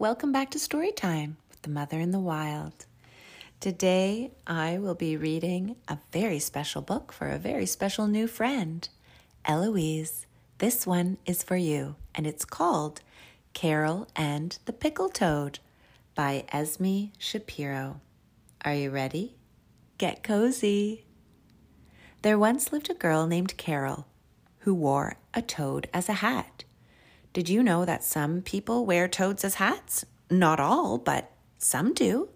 Welcome back to Storytime with the Mother in the Wild. Today I will be reading a very special book for a very special new friend. Eloise, this one is for you, and it's called Carol and the Pickle Toad by Esme Shapiro. Are you ready? Get cozy. There once lived a girl named Carol who wore a toad as a hat. Did you know that some people wear toads as hats? Not all, but some do.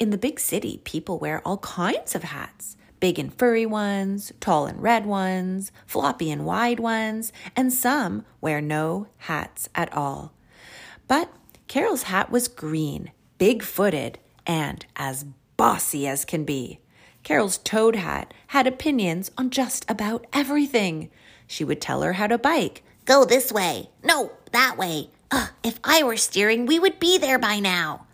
In the big city, people wear all kinds of hats big and furry ones, tall and red ones, floppy and wide ones, and some wear no hats at all. But Carol's hat was green, big footed, and as bossy as can be. Carol's toad hat had opinions on just about everything. She would tell her how to bike. Go this way. No, that way. Ugh, if I were steering, we would be there by now.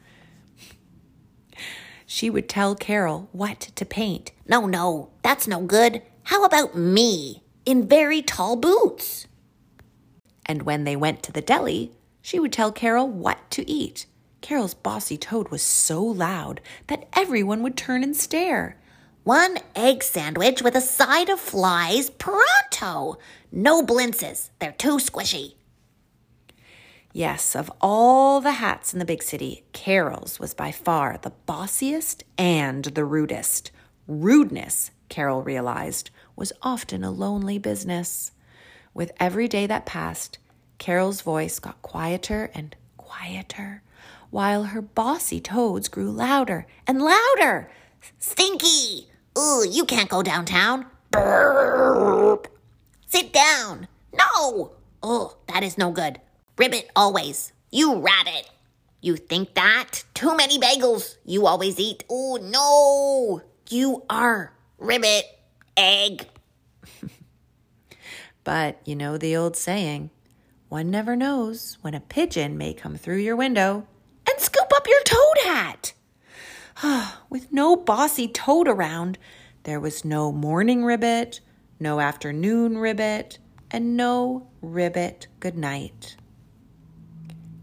She would tell Carol what to paint. No, no, that's no good. How about me in very tall boots? And when they went to the deli, she would tell Carol what to eat. Carol's bossy toad was so loud that everyone would turn and stare. One egg sandwich with a side of flies pronto. No blintzes, they're too squishy. Yes, of all the hats in the big city, Carol's was by far the bossiest and the rudest. Rudeness, Carol realized, was often a lonely business. With every day that passed, Carol's voice got quieter and quieter, while her bossy toads grew louder and louder. Stinky! Ooh, you can't go downtown. Burp. Sit down. No. Oh, that is no good. Ribbit always. You rabbit. You think that? Too many bagels. You always eat. Oh, no. You are ribbit egg. but you know the old saying one never knows when a pigeon may come through your window and scoop up your toad hat. With no bossy toad around, there was no morning ribbit, no afternoon ribbit, and no ribbit goodnight.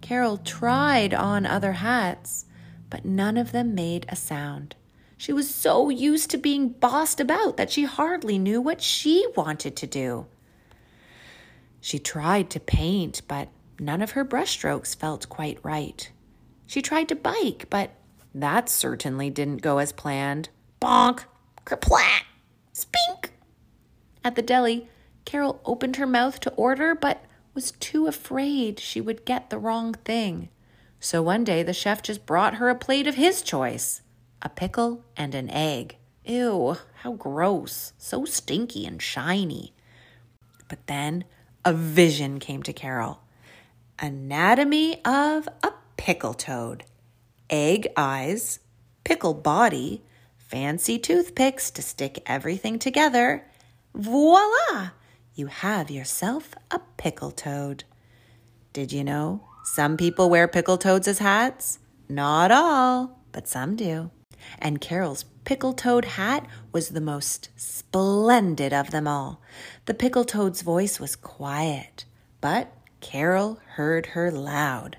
Carol tried on other hats, but none of them made a sound. She was so used to being bossed about that she hardly knew what she wanted to do. She tried to paint, but none of her brushstrokes felt quite right. She tried to bike, but that certainly didn't go as planned. Bonk! Kerplat! Spink! At the deli, Carol opened her mouth to order, but was too afraid she would get the wrong thing. So one day the chef just brought her a plate of his choice a pickle and an egg. Ew, how gross. So stinky and shiny. But then a vision came to Carol Anatomy of a pickle toad egg eyes, pickle body, fancy toothpicks to stick everything together. Voila! You have yourself a pickle toad. Did you know some people wear pickle toads as hats? Not all, but some do. And Carol's pickle toad hat was the most splendid of them all. The pickle toad's voice was quiet, but Carol heard her loud.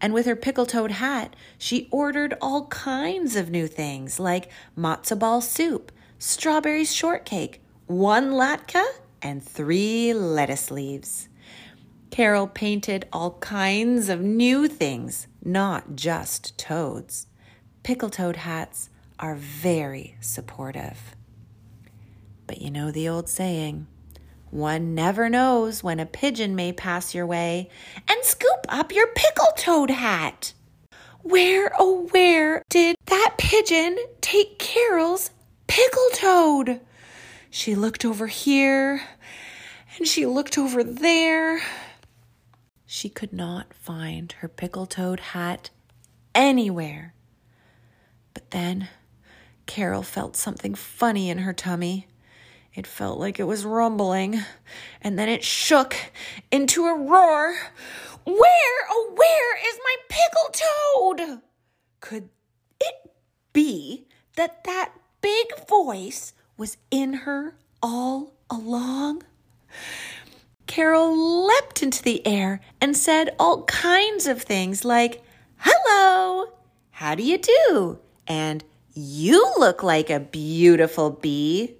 And with her pickle toad hat, she ordered all kinds of new things like matzo ball soup, strawberry shortcake, one latke, and three lettuce leaves. Carol painted all kinds of new things, not just toads. Pickle toad hats are very supportive. But you know the old saying one never knows when a pigeon may pass your way and scoop up your pickle toad hat. Where, oh, where did that pigeon take Carol's pickle toad? She looked over here and she looked over there. She could not find her pickle toad hat anywhere. But then Carol felt something funny in her tummy. It felt like it was rumbling, and then it shook into a roar. Where, oh, where is my pickle toad? Could it be that that big voice was in her all along? Carol leapt into the air and said all kinds of things like, Hello! How do you do? And you look like a beautiful bee.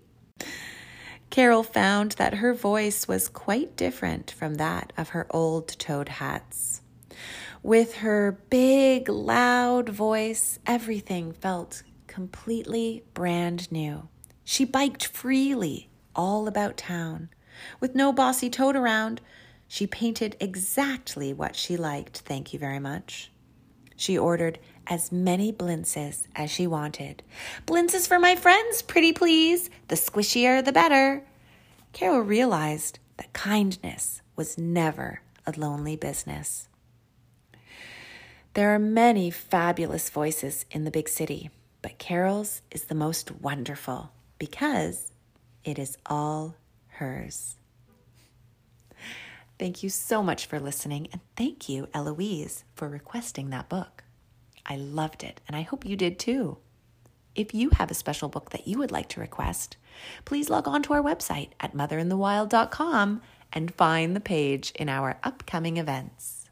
Carol found that her voice was quite different from that of her old toad hats. With her big, loud voice, everything felt completely brand new. She biked freely all about town. With no bossy toad around, she painted exactly what she liked, thank you very much. She ordered as many blintzes as she wanted. Blintzes for my friends, pretty please. The squishier, the better. Carol realized that kindness was never a lonely business. There are many fabulous voices in the big city, but Carol's is the most wonderful because it is all hers. Thank you so much for listening, and thank you, Eloise, for requesting that book. I loved it, and I hope you did too. If you have a special book that you would like to request, please log on to our website at motherinthewild.com and find the page in our upcoming events.